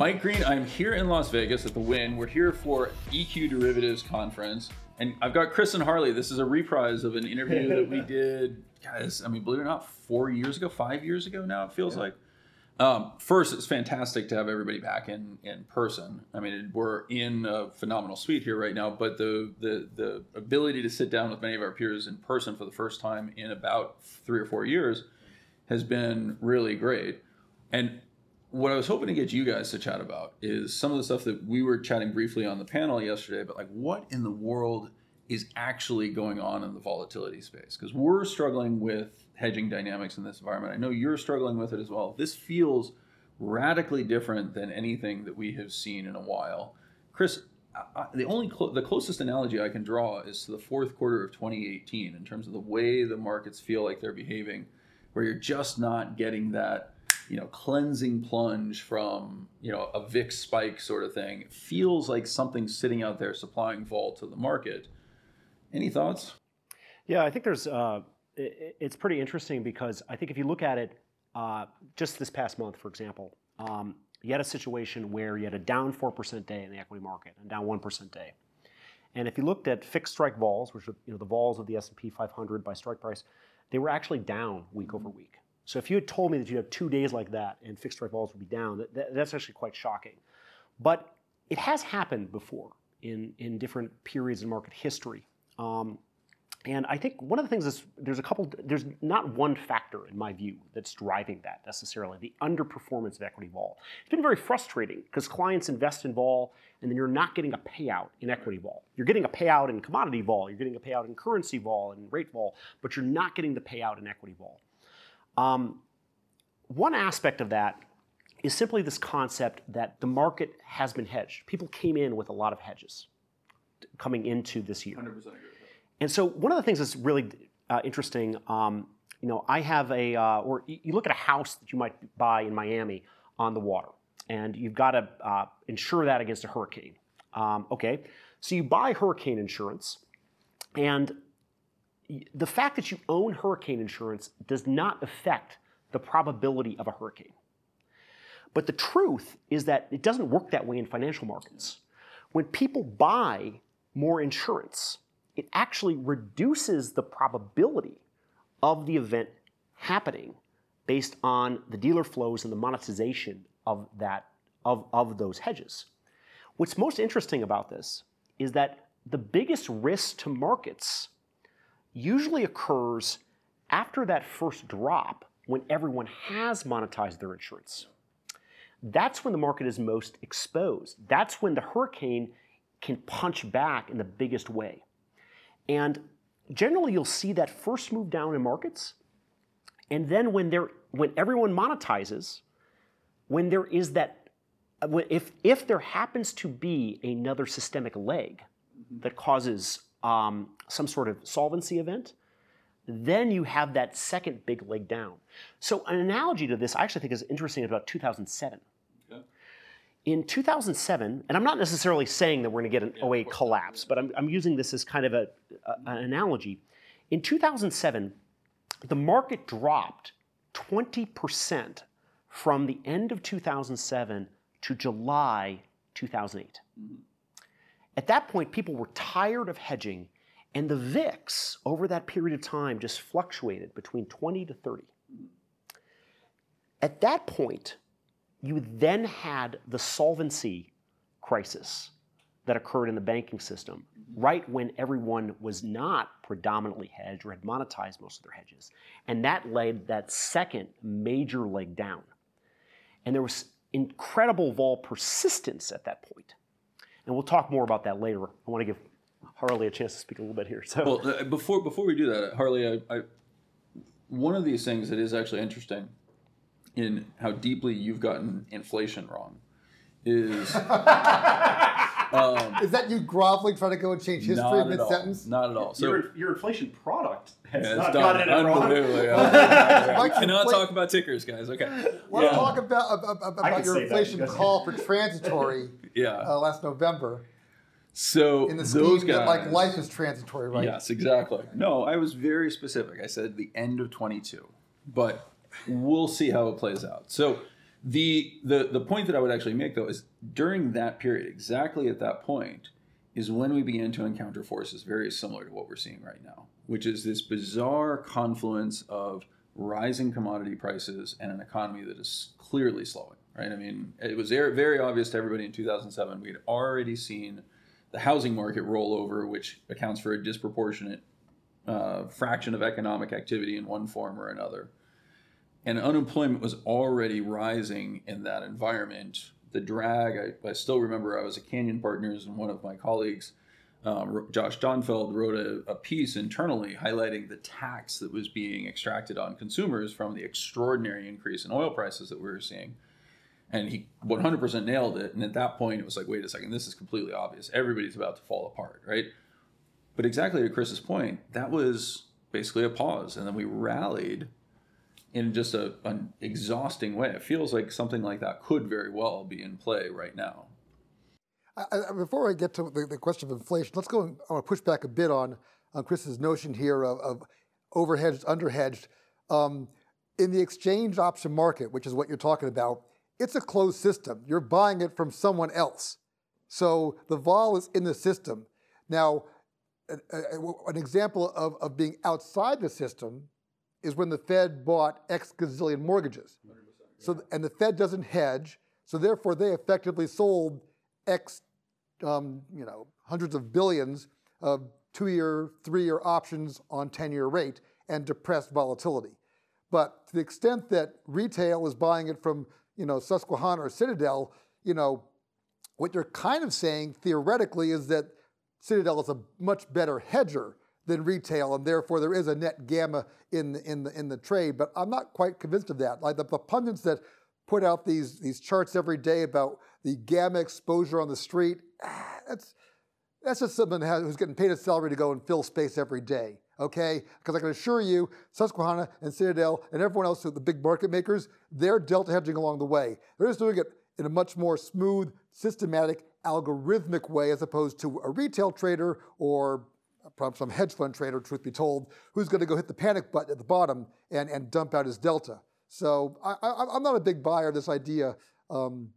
Mike Green, I'm here in Las Vegas at the Wynn. We're here for EQ Derivatives Conference. And I've got Chris and Harley. This is a reprise of an interview that we did, guys, I mean, believe it or not, four years ago, five years ago now, it feels like. Um, first, it's fantastic to have everybody back in in person. I mean, we're in a phenomenal suite here right now, but the the the ability to sit down with many of our peers in person for the first time in about three or four years has been really great. And what I was hoping to get you guys to chat about is some of the stuff that we were chatting briefly on the panel yesterday, but like what in the world is actually going on in the volatility space? Because we're struggling with hedging dynamics in this environment. I know you're struggling with it as well. This feels radically different than anything that we have seen in a while. Chris, I, the only clo- the closest analogy I can draw is to the fourth quarter of 2018 in terms of the way the markets feel like they're behaving, where you're just not getting that you know cleansing plunge from you know a VIX spike sort of thing. It feels like something sitting out there supplying vol to the market. Any thoughts? Yeah, I think there's. Uh, it, it's pretty interesting because I think if you look at it, uh, just this past month, for example, um, you had a situation where you had a down four percent day in the equity market and down one percent day. And if you looked at fixed strike vols, which are you know the vols of the S&P 500 by strike price, they were actually down week over week. So if you had told me that you have two days like that and fixed strike vols would be down, that, that, that's actually quite shocking. But it has happened before in, in different periods in market history. Um, and I think one of the things is there's a couple, there's not one factor in my view that's driving that necessarily, the underperformance of equity vol. It's been very frustrating because clients invest in vol and then you're not getting a payout in equity vol. You're getting a payout in commodity vol, you're getting a payout in currency vol and rate vol, but you're not getting the payout in equity vol. Um, one aspect of that is simply this concept that the market has been hedged. People came in with a lot of hedges coming into this year. 100% agree. And so one of the things that's really uh, interesting, um, you know, I have a, uh, or you look at a house that you might buy in Miami on the water, and you've got to uh, insure that against a hurricane. Um, okay, so you buy hurricane insurance, and the fact that you own hurricane insurance does not affect the probability of a hurricane. But the truth is that it doesn't work that way in financial markets. When people buy more insurance, it actually reduces the probability of the event happening based on the dealer flows and the monetization of that of, of those hedges. What's most interesting about this is that the biggest risk to markets usually occurs after that first drop when everyone has monetized their insurance. That's when the market is most exposed. That's when the hurricane can punch back in the biggest way. And generally you'll see that first move down in markets. And then when there when everyone monetizes, when there is that if if there happens to be another systemic leg that causes um, some sort of solvency event, then you have that second big leg down. So an analogy to this I actually think is interesting about 2007. Okay. In 2007, and I'm not necessarily saying that we're going to get an Yeah, 08 collapse, but I'm, I'm using this as kind of a, a, an analogy. In 2007, the market dropped 20% from the end of 2007 to July 2008. At that point, people were tired of hedging, and the VIX over that period of time just fluctuated between 20 to 30. At that point, you then had the solvency crisis that occurred in the banking system, right when everyone was not predominantly hedged or had monetized most of their hedges. And that led that second major leg down. And there was incredible vol persistence at that point. And we'll talk more about that later. I want to give Harley a chance to speak a little bit here. So, Well, uh, before before we do that, Harley, I, I one of these things that is actually interesting in how deeply you've gotten inflation wrong is um, Is that you groveling trying to go and change history not at mid sentence? Not at all. So your, your inflation product has yeah, not it's gotten done it wrong. unbelievably. Yeah. Mike, we cannot wait. talk about tickers, guys. Okay. Let's Yeah. talk about about, about your inflation call for transitory Yeah. uh, last November. So In the those guys, that like life is transitory, right? Yes, exactly. No, I was very specific. I said the end of 22, but we'll see how it plays out. So The, the the point that I would actually make though is during that period, exactly at that point, is when we began to encounter forces very similar to what we're seeing right now, which is this bizarre confluence of rising commodity prices and an economy that is clearly slowing. Right? I mean, it was very very obvious to everybody in 2007. We had already seen the housing market roll over, which accounts for a disproportionate uh, fraction of economic activity in one form or another and unemployment was already rising in that environment. The drag, I, I still remember I was at Canyon Partners and one of my colleagues, um, Josh Donfeld, wrote a, a, piece internally highlighting the tax that was being extracted on consumers from the extraordinary increase in oil prices that we were seeing. And he 100% nailed it. And at that point, it was like, wait a second, this is completely obvious. Everybody's about to fall apart, right? But exactly to Chris's point, that was basically a pause. And then we rallied in just a, an exhausting way. It feels like something like that could very well be in play right now. I, before I get to the, the, question of inflation, let's go. I want to push back a bit on, on Chris's notion here of, of overhedged, underhedged. Um, in the exchange option market, which is what you're talking about, it's a closed system. You're buying it from someone else. So the vol is in the system. Now, a, a, an example of, of being outside the system is when the Fed bought X gazillion mortgages. So, and the Fed doesn't hedge, so therefore they effectively sold X, um, you know, hundreds of billions of two-year, three-year options on 10-year rate and depressed volatility. But to the extent that retail is buying it from, you know, Susquehanna or Citadel, you know, what you're kind of saying theoretically is that Citadel is a much better hedger than retail, and therefore there is a net gamma in the, in the, in the trade. But I'm not quite convinced of that. Like the, the pundits that put out these, these charts every day about the gamma exposure on the street, ah, that's, that's just someone who's getting paid a salary to go and fill space every day, okay? Because I can assure you, Susquehanna and Citadel and everyone else, the big market makers, they're delta hedging along the way. They're just doing it in a much more smooth, systematic, algorithmic way as opposed to a retail trader or from some hedge fund trader, truth be told, who's going to go hit the panic button at the bottom and, and dump out his delta. So I, am not a big buyer of this idea um,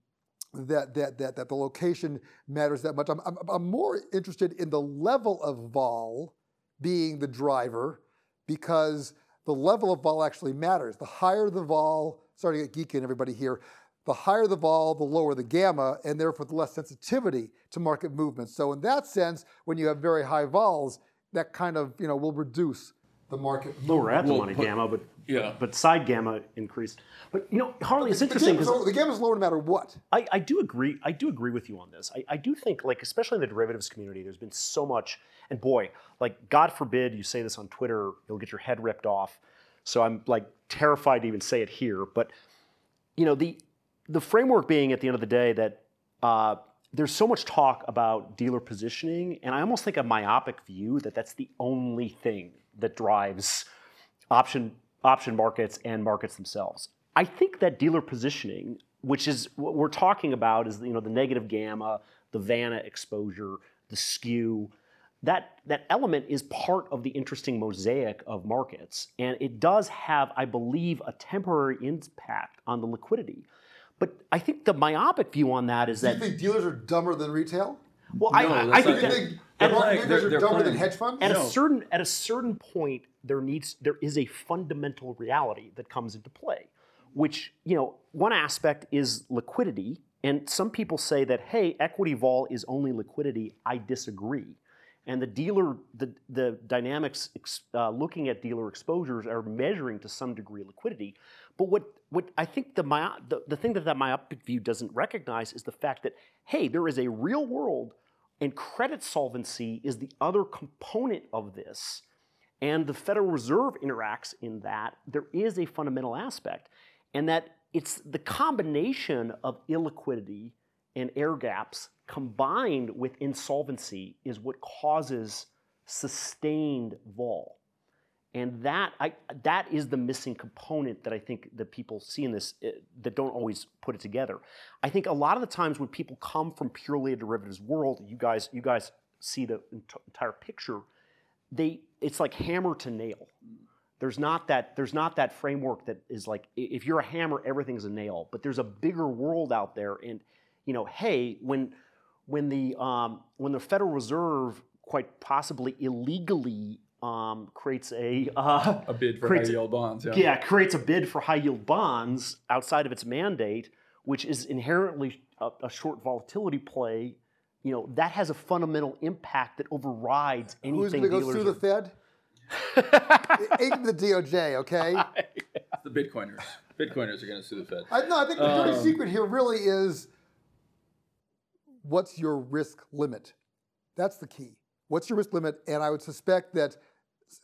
that, that, that, that the location matters that much. I'm, I'm, I'm more interested in the level of vol being the driver because the level of vol actually matters. The higher the vol, sorry to get geeky and everybody here, the higher the vol, the lower the gamma, and therefore the less sensitivity to market movements. So in that sense, when you have very high vols, that kind of you know will reduce the market. Lower at the money gamma, but yeah, but side gamma increased. But you know, Harley, it's interesting because the gamma is lower no matter what. I, I do agree. I do agree with you on this. I, I do think, like especially in the derivatives community, there's been so much. And boy, like God forbid you say this on Twitter, you'll get your head ripped off. So I'm like terrified to even say it here. But you know, the the framework being at the end of the day that uh, there's so much talk about dealer positioning, and I almost think a myopic view that that's the only thing that drives option option markets and markets themselves. I think that dealer positioning, which is what we're talking about, is you know the negative gamma, the Vanna exposure, the skew. That, that element is part of the interesting mosaic of markets. And it does have, I believe, a temporary impact on the liquidity. But I think the myopic view on that is Do that. you think dealers are dumber than retail? Well, no, I, I, think that, think dealers are dumber playing. than hedge funds. At no. a certain at a certain point, there needs there is a fundamental reality that comes into play, which you know one aspect is liquidity, and some people say that hey, equity vol is only liquidity. I disagree and the dealer, the, the dynamics uh, looking at dealer exposures are measuring to some degree liquidity. But what, what I think the, the, the thing that that myopic view doesn't recognize is the fact that, hey, there is a real world and credit solvency is the other component of this. And the Federal Reserve interacts in that. There is a fundamental aspect. And that it's the combination of illiquidity and air gaps combined with insolvency is what causes sustained vol. And that, I, that is the missing component that I think that people see in this uh, that don't always put it together. I think a lot of the times when people come from purely a derivatives world, you guys, you guys see the entire picture. They, it's like hammer to nail. there's not that there's not that framework that is like if you're a hammer, everything's a nail. But there's a bigger world out there, and you know, hey, when when the um, when the Federal Reserve quite possibly illegally um, creates a uh, A bid for creates- high yield bonds. Yeah. yeah, creates a bid for high yield bonds outside of its mandate, which is inherently a, a short volatility play. You know that has a fundamental impact that overrides anything. Who's going to go dealers sue the Fed? It Ain't the DOJ, okay? The Bitcoiners. Bitcoiners are going to sue the Fed. I, no, I think the dirty Um, secret here really is what's your risk limit? That's the key. What's your risk limit? And I would suspect that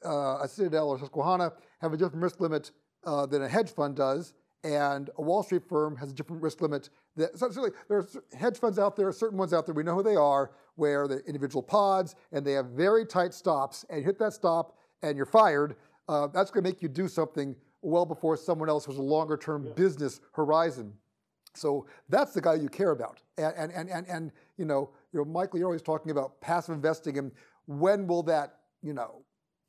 uh, a Citadel or Susquehanna have a different risk limit uh, than a hedge fund does, and a Wall Street firm has a different risk limit. That, so certainly, there are hedge funds out there, certain ones out there, we know who they are, where they're individual pods, and they have very tight stops, and you hit that stop, and you're fired. Uh, that's going to make you do something well before someone else has a longer term business horizon. So that's the guy you care about. And, and, and, and, and you know, you know, Michael, you're always talking about passive investing and when will that, you know,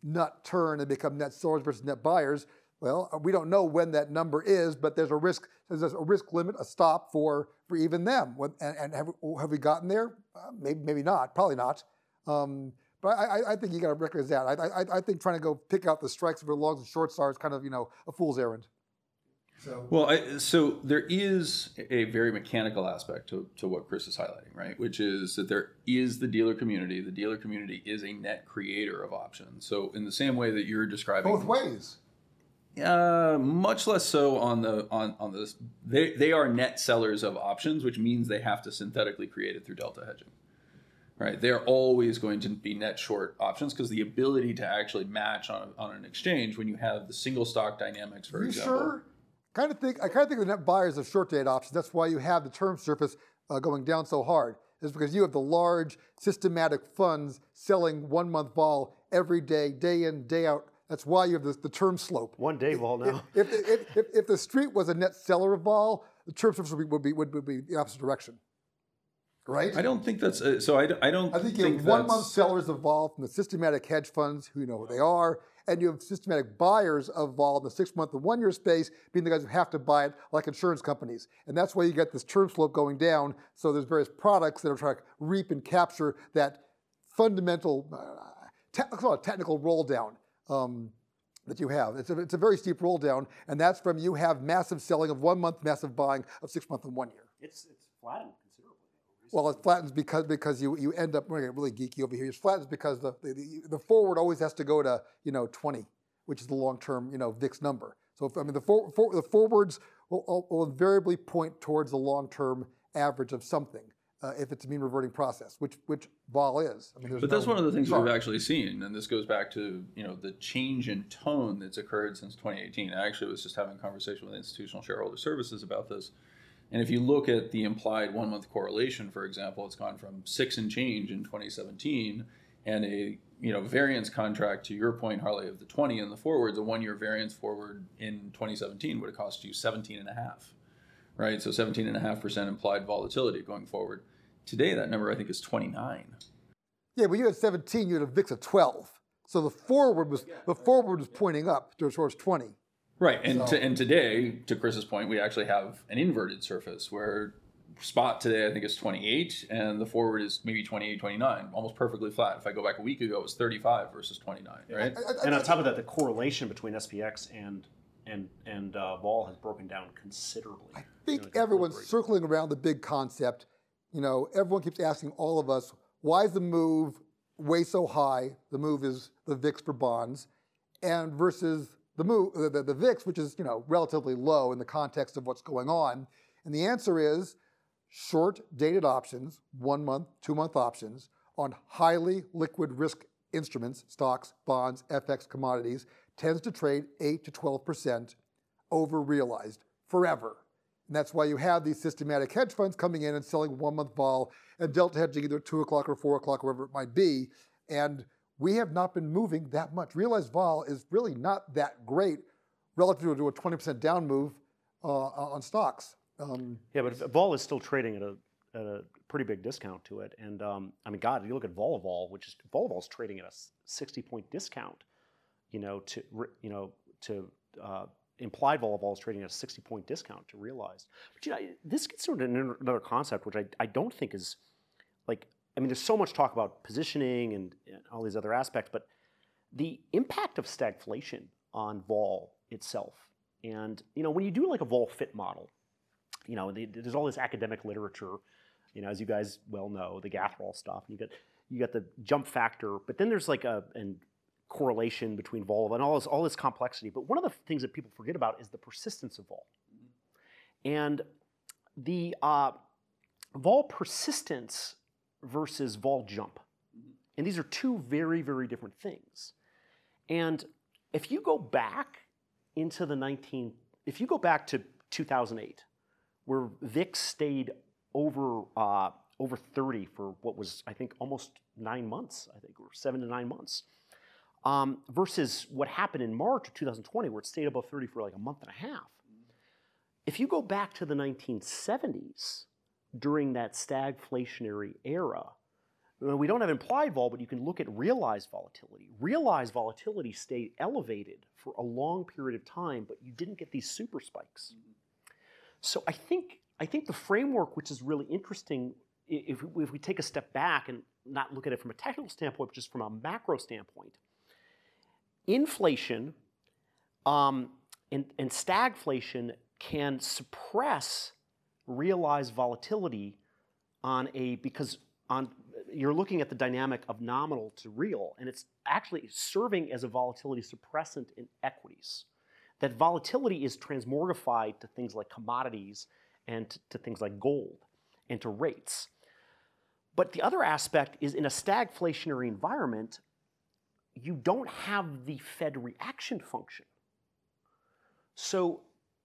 nut turn and become net sellers versus net buyers? Well, uh, we don't know when that number is, but there's a risk. There's a risk limit, a stop for for even them. And, and have, we- have we gotten there? Uh, maybe, maybe not. Probably not. Um, but I, I- think you got to recognize that. I, I, I think trying to go pick out the strikes where longs and shorts are is kind of you know a fool's errand. So Well, I, so there is a very mechanical aspect to, to what Chris is highlighting, right? Which is that there is the dealer community. The dealer community is a net creator of options. So in the same way that you're describing, both ways. Uh, much less so on the on on this. They they are net sellers of options, which means they have to synthetically create it through delta hedging. Right, they're always going to be net short options because the ability to actually match on, on an exchange when you have the single stock dynamics, for you example. sure? Kind of think I kind of think the net buyers of short date options. That's why you have the term surface uh, going down so hard. Is because you have the large systematic funds selling one month vol every day, day in, day out. That's why you have the, the term slope. One day, well, now. If, if, if, if the street was a net seller of vol, the term surface would be, would be, would be the opposite direction. Right? I don't think that's uh, so. I, I don't. I think you have one month sellers of vol from the systematic hedge funds who you know who they are, and you have systematic buyers of vol in the six month and one year space, being the guys who have to buy it like insurance companies. And that's why you get this term slope going down. So there's various products that are trying to reap and capture that fundamental, uh, te- let's call it technical roll down. Um, that you have. It's a, it's a very steep roll down, and that's from you have massive selling of one month, massive buying of six month and one year. It's it's flattened. Well, it flattens because because you you end up we're getting really geeky over here. It flattens because the, the the forward always has to go to you know 20, which is the long term you know VIX number. So if, I mean the for, for, the forwards will, will invariably point towards the long term average of something uh, if it's a mean reverting process, which which vol is. I mean, But that's no one of the things chart. we've actually seen, and this goes back to you know the change in tone that's occurred since 2018. I actually was just having a conversation with Institutional Shareholder Services about this, and if you look at the implied one month correlation, for example, it's gone from six and change in 2017, and a you know variance contract to your point, Harley, of the 20 in the forwards, a one year variance forward in 2017 would have cost you 17 and a half, right? So 17 and a half percent implied volatility going forward. Today, that number I think is 29. Yeah, but you had 17, you had a VIX of 12. So the forward was the forward was pointing up towards 20. Right, and So- to, and today, to Chris's point, we actually have an inverted surface where spot today I think is 28, and the forward is maybe 28, 29, almost perfectly flat. If I go back a week ago, it was 35 versus 29, right? I- I- And on top of that, the correlation between SPX and and and uh, vol has broken down considerably. I think everyone's circling around the big concept. You know, everyone keeps asking all of us, why is the move way so high? The move is the VIX for bonds, and versus the the, the, VIX, which is you know relatively low in the context of what's going on. And the answer is short dated options, one month, two month options on highly liquid risk instruments, stocks, bonds, FX, commodities, tends to trade 8 to 12 percent over realized forever. And that's why you have these systematic hedge funds coming in and selling one month vol and delta hedging either at two o'clock or four o'clock, wherever it might be. And we have not been moving that much. Realized vol is really not that great relative to a 20% down move uh, on stocks. Um, Yeah, but vol is still trading at a at a pretty big discount to it. And um, I mean, God, if you look at Vol Vol, which is Vol Vol's trading at a 60 point discount you know, to you know to uh, implied vol is trading at a 60 point discount to realized. But you know, this gets sort of another concept which I, I don't think is like I mean, there's so much talk about positioning and, and all these other aspects, but the impact of stagflation on vol itself, and you know, when you do like a vol fit model, you know, the, there's all this academic literature, you know, as you guys well know, the Gatheral stuff, and you get you got the jump factor, but then there's like a and correlation between vol and all this all this complexity. But one of the things that people forget about is the persistence of vol, and the uh, vol persistence versus vol jump. And these are two very, very different things. And if you go back into the 19, if you go back to 2008, where VIX stayed over uh, over 30 for what was I think almost nine months, I think, or seven to nine months, um, versus what happened in March of 2020, where it stayed above 30 for like a month and a half. If you go back to the 1970s, during that stagflationary era, we don't have implied vol, but you can look at realized volatility. Realized volatility stayed elevated for a long period of time, but you didn't get these super spikes. So I think I think the framework, which is really interesting, if, if we take a step back and not look at it from a technical standpoint, but just from a macro standpoint, inflation um, and, and stagflation can suppress realized volatility on a because on you're looking at the dynamic of nominal to real and it's actually serving as a volatility suppressant in equities. That volatility is transmorgified to things like commodities and to, to things like gold and to rates. But the other aspect is in a stagflationary environment you don't have the fed reaction function. So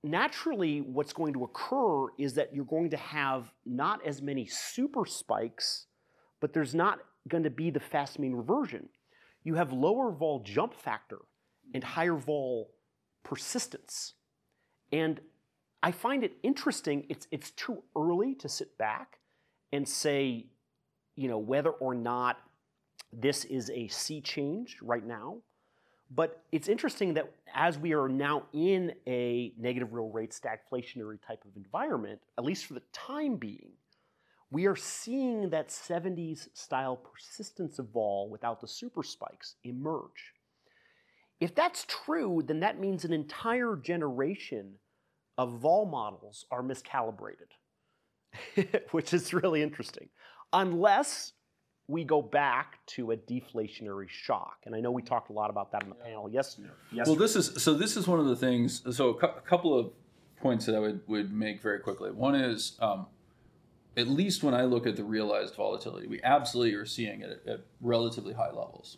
naturally, what's going to occur is that you're going to have not as many super spikes, but there's not going to be the fast mean reversion. You have lower vol jump factor and higher vol persistence. And I find it interesting. It's, it's too early to sit back and say, you know, whether or not this is a sea change right now. But it's interesting that as we are now in a negative real rate stagflationary type of environment, at least for the time being, we are seeing that 70s style persistence of vol without the super spikes emerge. If that's true, then that means an entire generation of vol models are miscalibrated, which is really interesting. Unless we go back to a deflationary shock. And I know we talked a lot about that on the panel. Yes, yes. Well, this is so. This is one of the things. So, a, cou- a couple of points that I would would make very quickly. One is, um, at least when I look at the realized volatility, we absolutely are seeing it at, at relatively high levels.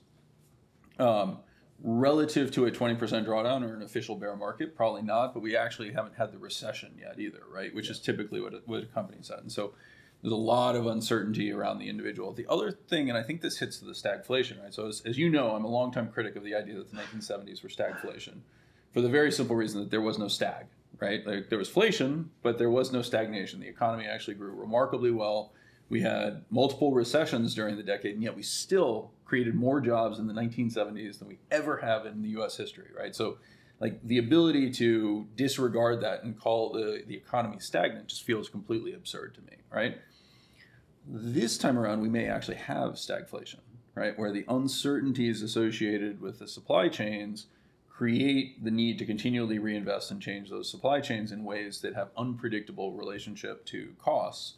Um, relative to a 20% drawdown or an official bear market, probably not. But we actually haven't had the recession yet either, right? Which is typically what it, what accompanies that. And so there's a lot of uncertainty around the individual. The other thing, and I think this hits to the stagflation, right? So as, as you know, I'm a longtime critic of the idea that the 1970s were stagflation, for the very simple reason that there was no stag, right? Like there was inflation, but there was no stagnation. The economy actually grew remarkably well. We had multiple recessions during the decade, and yet we still created more jobs in the 1970s than we ever have in the U.S. history, right? So, like the ability to disregard that and call the, the economy stagnant just feels completely absurd to me, right? This time around, we may actually have stagflation, right? Where the uncertainties associated with the supply chains create the need to continually reinvest and change those supply chains in ways that have unpredictable relationship to costs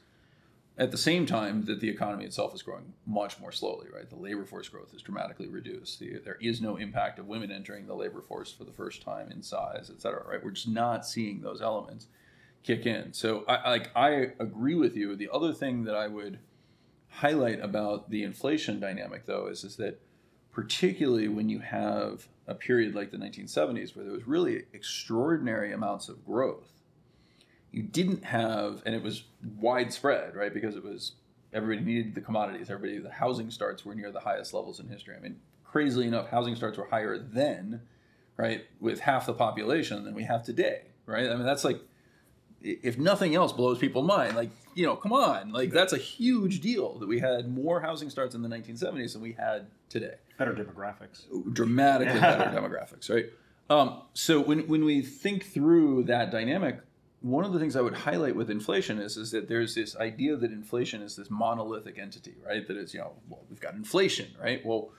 at the same time that the economy itself is growing much more slowly, right? The labor force growth is dramatically reduced. The, there is no impact of women entering the labor force for the first time in size, et cetera, right? We're just not seeing those elements kick in. So I like I agree with you. The other thing that I would highlight about the inflation dynamic though is, is that particularly when you have a period like the 1970s where there was really extraordinary amounts of growth you didn't have, and it was widespread, right? Because it was everybody needed the commodities. Everybody, the housing starts were near the highest levels in history. I mean, crazily enough, housing starts were higher then, right, with half the population than we have today, right? I mean, that's like if nothing else blows people's mind, like you know, come on, like that's a huge deal that we had more housing starts in the 1970s than we had today. Better demographics. Dramatically better demographics, right? Um, so when when we think through that dynamic, one of the things I would highlight with inflation is is that there's this idea that inflation is this monolithic entity, right? That it's you know, well, we've got inflation, right? Well,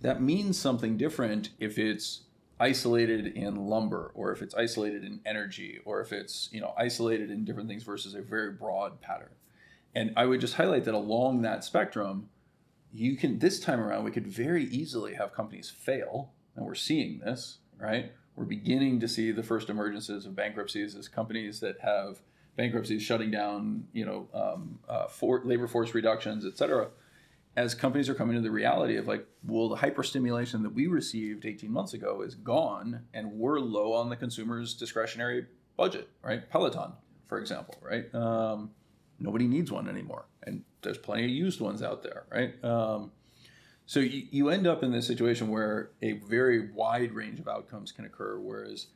that means something different if it's isolated in lumber or if it's isolated in energy or if it's you know isolated in different things versus a very broad pattern. And i would just highlight that along that spectrum you can this time around we could very easily have companies fail and we're seeing this right? We're beginning to see the first emergences of bankruptcies as companies that have bankruptcies shutting down you know um, uh, for labor force reductions et cetera as companies are coming to the reality of like, well, the hyperstimulation that we received 18 months ago is gone, and we're low on the consumer's discretionary budget, right? Peloton, for example, right? Um, nobody needs one anymore, and there's plenty of used ones out there, right? Um, so you, you end up in this situation where a very wide range of outcomes can occur, whereas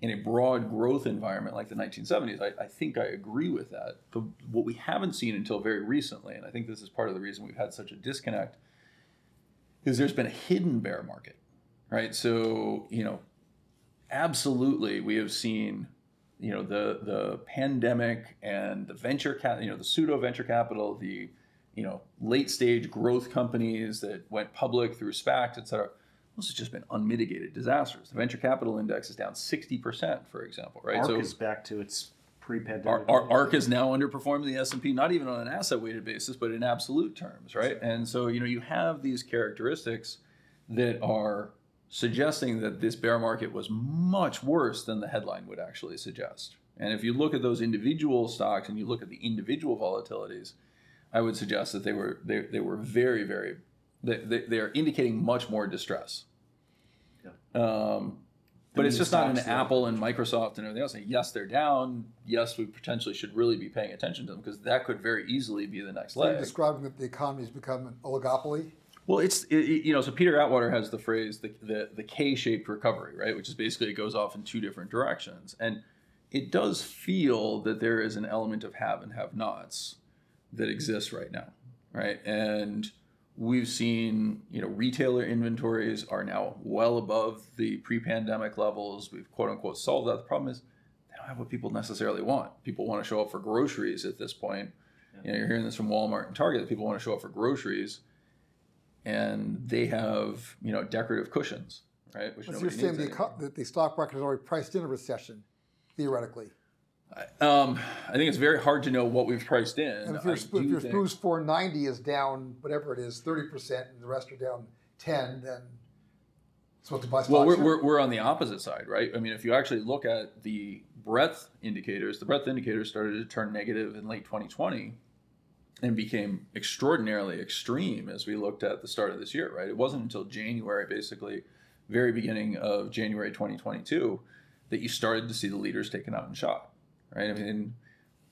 in a broad growth environment like the 1970s, I, I, think I agree with that. But what we haven't seen until very recently, and I think this is part of the reason we've had such a disconnect, is there's been a hidden bear market, right? So, you know, absolutely we have seen, you know, the the pandemic and the venture cap, you know, the pseudo venture capital, the you know, late stage growth companies that went public through SPACs, et cetera those have just been unmitigated disasters. The venture capital index is down 60%, for example, right? ARK so is back to its pre-pandemic. Our, ARK is now underperforming the S&P, not even on an asset-weighted basis, but in absolute terms, right? And so, you know, you have these characteristics that are suggesting that this bear market was much worse than the headline would actually suggest. And if you look at those individual stocks and you look at the individual volatilities, I would suggest that they were they, they were very very they, they, they are indicating much more distress. Um, but it's just not an Apple and Microsoft and everything else. And yes, they're down. Yes, we potentially should really be paying attention to them because that could very easily be the next so leg. You're describing that the economy has become an oligopoly. Well, it's it, you know so Peter Atwater has the phrase the, the the K-shaped recovery, right? Which is basically it goes off in two different directions, and it does feel that there is an element of have and have nots that exists right now, right? And We've seen, you know, retailer inventories are now well above the pre-pandemic levels. We've quote unquote solved that. The problem is they don't have what people necessarily want. People want to show up for groceries at this point. Yeah. You know, you're hearing this from Walmart and Target that people want to show up for groceries, and they have you know decorative cushions, right? Which you're saying the, that the stock market is already priced in a recession, theoretically. Um, I think it's very hard to know what we've priced in. And if your, if your think... 490 is down, whatever it is, 30%, and the rest are down 10, then it's what to buy Well, we're, we're, we're, on the opposite side, right? I mean, if you actually look at the breadth indicators, the breadth indicators started to turn negative in late 2020 and became extraordinarily extreme as we looked at the start of this year, right? It wasn't until January, basically, very beginning of January 2022, that you started to see the leaders taken out and shot right? I mean,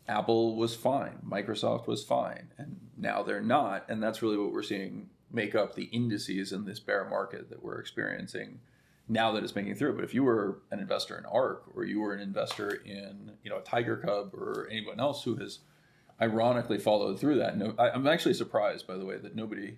Apple was fine, Microsoft was fine, and now they're not, and that's really what we're seeing make up the indices in this bear market that we're experiencing now that it's making through. But if you were an investor in ARK or you were an investor in you know a Tiger Cub or anyone else who has ironically followed through that, no, I, I'm actually surprised by the way that nobody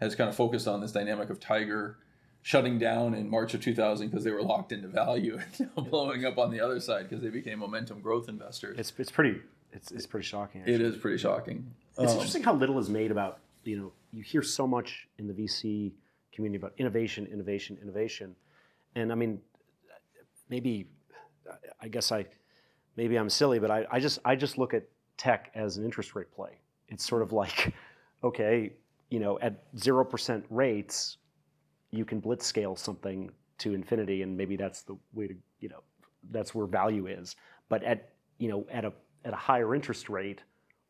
has kind of focused on this dynamic of Tiger shutting down in March of 2000 because they were locked into value and now blowing up on the other side because they became momentum growth investors. It's, it's pretty it's, it's pretty shocking. Actually. It is pretty shocking. It's um, interesting how little is made about you know you hear so much in the VC community about innovation, innovation, innovation, and I mean maybe I guess I maybe I'm silly, but I, I just I just look at tech as an interest rate play. It's sort of like okay, you know, at zero percent rates, you can blitz scale something to infinity, and maybe that's the way to you know that's where value is. But at you know at a at a higher interest rate,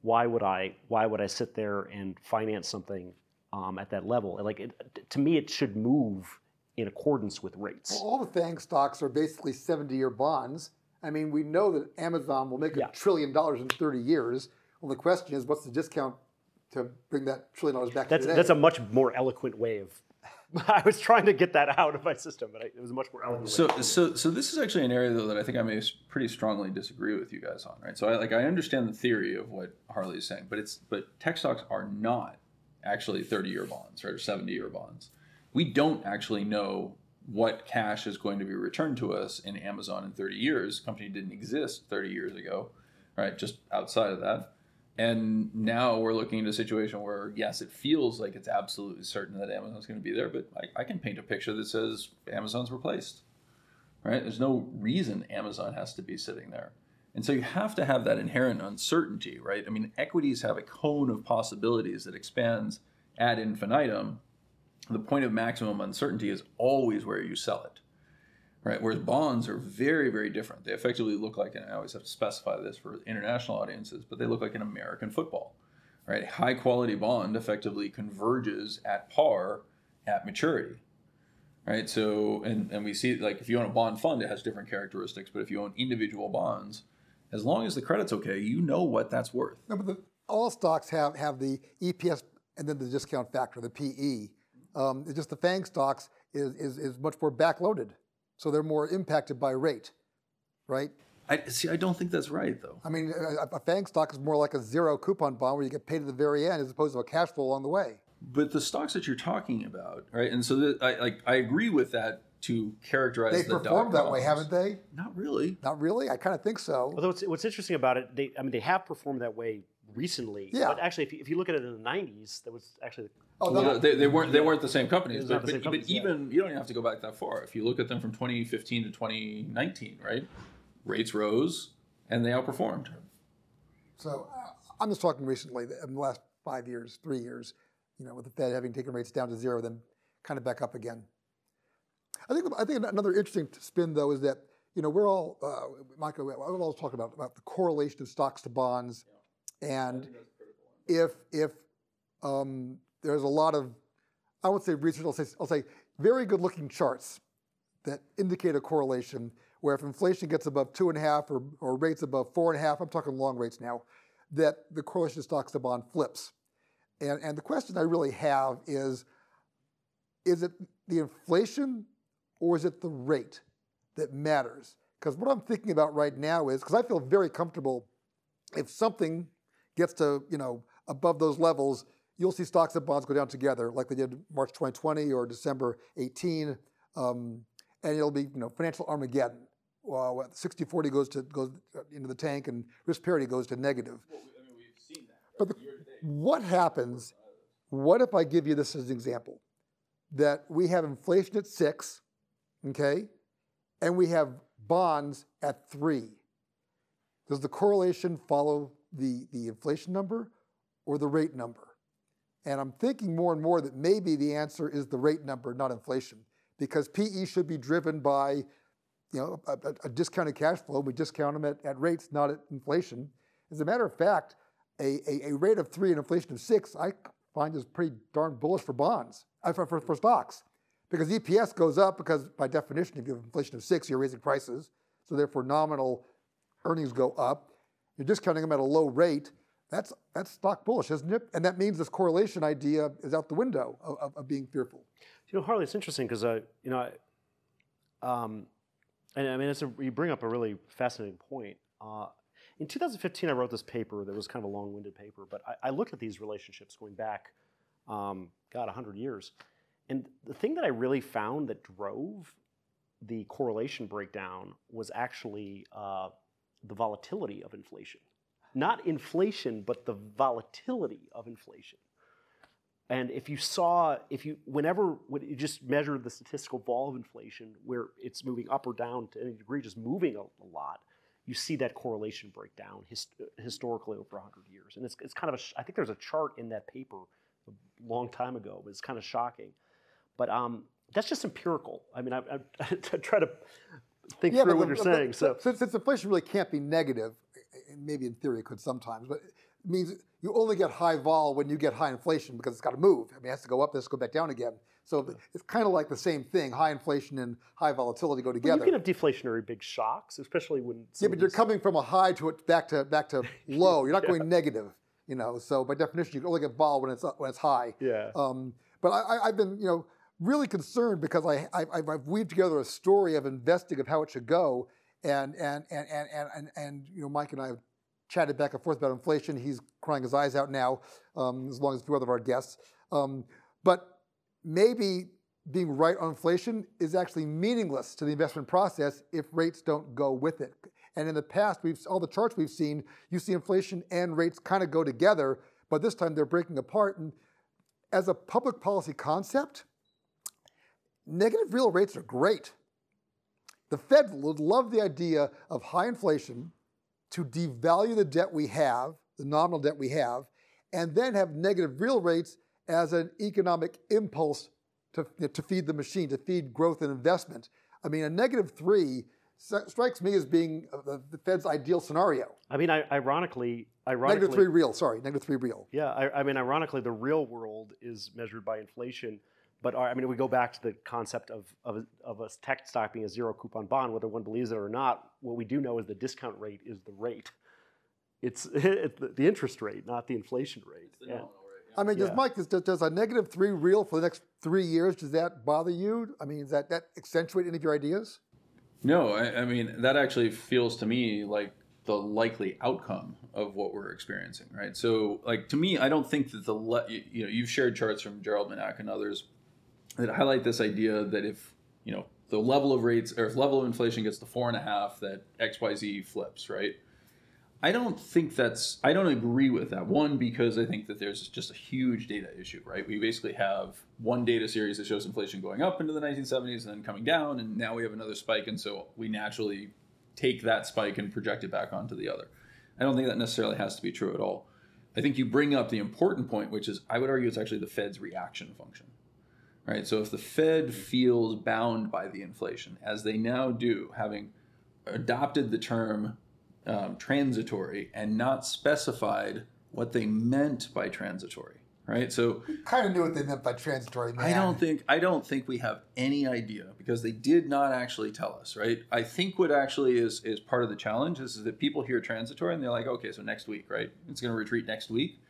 why would I why would I sit there and finance something um, at that level? Like it, to me, it should move in accordance with rates. Well, all the FANG stocks are basically 70-year bonds. I mean, we know that Amazon will make a yeah. trillion dollars in 30 years. Well, the question is, what's the discount to bring that trillion dollars back that's? That's a much more eloquent way of I was trying to get that out of my system, but I, it was much more elegant. So, so, so this is actually an area though that I think I may pretty strongly disagree with you guys on, right? So, I like I understand the theory of what Harley is saying, but it's but tech stocks are not actually thirty-year bonds, right, or seventy-year bonds. We don't actually know what cash is going to be returned to us in Amazon in thirty years. The company didn't exist thirty years ago, right? Just outside of that. And now we're looking at a situation where, yes, it feels like it's absolutely certain that Amazon's going to be there, but I, I can paint a picture that says Amazon's replaced, right? There's no reason Amazon has to be sitting there. And so you have to have that inherent uncertainty, right? I mean, equities have a cone of possibilities that expands ad infinitum. The point of maximum uncertainty is always where you sell it right? Whereas bonds are very, very different. They effectively look like, and I always have to specify this for international audiences, but they look like an American football, right? High quality bond effectively converges at par at maturity, right? So, and, and we see like if you own a bond fund, it has different characteristics, but if you own individual bonds, as long as the credit's okay, you know what that's worth. No, but the, all stocks have, have the EPS and then the discount factor, the PE. Um, it's just the FANG stocks is, is, is much more backloaded. So they're more impacted by rate, right? I see. I don't think that's right, though. I mean, a, a FANG stock is more like a zero coupon bond where you get paid at the very end as opposed to a cash flow along the way. But the stocks that you're talking about, right? And so that, I like I agree with that to characterize They the performed that way, haven't they? Not really. Not really. I kind of think so. Although what's, what's interesting about it, they, I mean, they have performed that way recently. Yeah. But actually, if you, if you look at it in the '90s, that was actually Oh, Well, no, they, they weren't they weren't the same companies, but, the but, same companies, but yeah. even you don't even have to go back that far. If you look at them from 2015 to 2019, right? Rates rose and they outperformed. So uh, I'm just talking recently, in the last five years, three years, you know, with the Fed having taken rates down to zero, then kind of back up again. I think I think another interesting spin though is that you know we're all uh, Michael, we're all talking about about the correlation of stocks to bonds, and if if um, there's a lot of I would say research, I'll say I'll say very good looking charts that indicate a correlation where if inflation gets above two and a half or, or rates above four and a half, I'm talking long rates now, that the correlation of stocks to bond flips. And, and the question I really have is, is it the inflation or is it the rate that matters? Because what I'm thinking about right now is, because I feel very comfortable if something gets to, you know, above those levels, you'll see stocks and bonds go down together like they did March 2020 or December 18. Um, and it'll be, you know, financial Armageddon. Well, 60-40 goes to goes into the tank and risk parity goes to negative. Well, I mean, that, right? But the, what happens? What if I give you this as an example? That we have inflation at six, okay, and we have bonds at three. Does the correlation follow the, the inflation number or the rate number? And I'm thinking more and more that maybe the answer is the rate number, not inflation, because PE should be driven by, you know, a, a- discounted cash flow. We discount them at, at rates, not at inflation. As a matter of fact, a, a, a rate of three and inflation of six, I find is pretty darn bullish for bonds, uh, for, for, for stocks. Because EPS goes up because by definition, if you have inflation of six, you're raising prices. So therefore nominal earnings go up. You're discounting them at a low rate. That's, that's stock bullish, isn't it? And that means this correlation idea is out the window of, of, of being fearful. You know, Harley, it's interesting because uh, you know, I- um, and I mean, it's a, you bring up a really fascinating point. Uh, in 2015, I wrote this paper that was kind of a long-winded paper, but I, I looked at these relationships going back, um, God, 100 years, and the thing that I really found that drove the correlation breakdown was actually uh, the volatility of inflation. Not inflation, but the volatility of inflation. And if you saw, if you, whenever when you just measure the statistical vol of inflation, where it's moving up or down to any degree, just moving a, a lot, you see that correlation break down his, historically over 100 years. And it's, it's kind of I think there's a chart in that paper a long time ago, but it's kind of shocking. But um, that's just empirical. I mean, I, I, I try to think through but what the- you're saying. So since, since inflation really can't be negative, negative, maybe in theory it could sometimes, but it means you only get high vol when you get high inflation because it's got to move. I mean, it has to go up, it has to go back down again. So it's kind of like the same thing. High inflation and high volatility go together. you can have deflationary big shocks, especially when. Yeah, but you're coming from a high to it back to back to low. You're not going negative, you know. So by definition, you can only get vol when it's when it's high. Yeah. Um, but I, I, I've been, you know, really concerned because I, I, I've weaved together a story of investing of how it should go. And, and, and, and, and, and, and you know, Mike and I have chatted back and forth about inflation. He's crying his eyes out now, um, as long as a few other of our guests. Um, but maybe being right on inflation is actually meaningless to the investment process if rates don't go with it. And in the past, we've all the charts we've seen, you see inflation and rates kind of go together, but this time they're breaking apart. And as a public policy concept, negative real rates are great. The Fed would love the idea of high inflation to devalue the debt we have, the nominal debt we have, and then have negative real rates as an economic impulse to, to feed the machine, to feed growth and investment. I mean, a negative three strikes me as being uh, the, the Fed's ideal scenario. I mean, I, ironically, ironically, negative three real. Sorry, negative three real. Yeah, I, I, mean, ironically, the real world is measured by inflation. But our, I mean, we go back to the concept of, of, of a tech stock being a zero coupon bond, whether one believes it or not. What we do know is the discount rate is the rate. It's, it's the interest rate, not the inflation rate. The I mean, does Mike, does, does a negative three real for the next three years, does that bother you? I mean, does that, that accentuate any of your ideas? No, I, I mean, that actually feels to me like the likely outcome of what we're experiencing, right? So, like, to me, I don't think that the, le- you know, you've shared charts from Gerard Minack and others that highlight this idea that if, you know, the level of rates or if level of inflation gets to four and a half, that XYZ flips, right? I don't think that's, I don't agree with that. One, because I think that there's just a huge data issue, right? We basically have one data series that shows inflation going up into the 1970s and then coming down, and now we have another spike, and so we naturally take that spike and project it back onto the other. I don't think that necessarily has to be true at all. I think you bring up the important point, which is I would argue it's actually the Fed's reaction function. Right? So if the Fed feels bound by the inflation, as they now do, having adopted the term um, transitory and not specified what they meant by transitory right? So kind of knew what they meant by transitory man. i don't think i don't think we have any idea because they did not actually tell us right? I think what actually is is part of the challenge is, is that people hear transitory and they're like okay so next week right? It's going to retreat next week.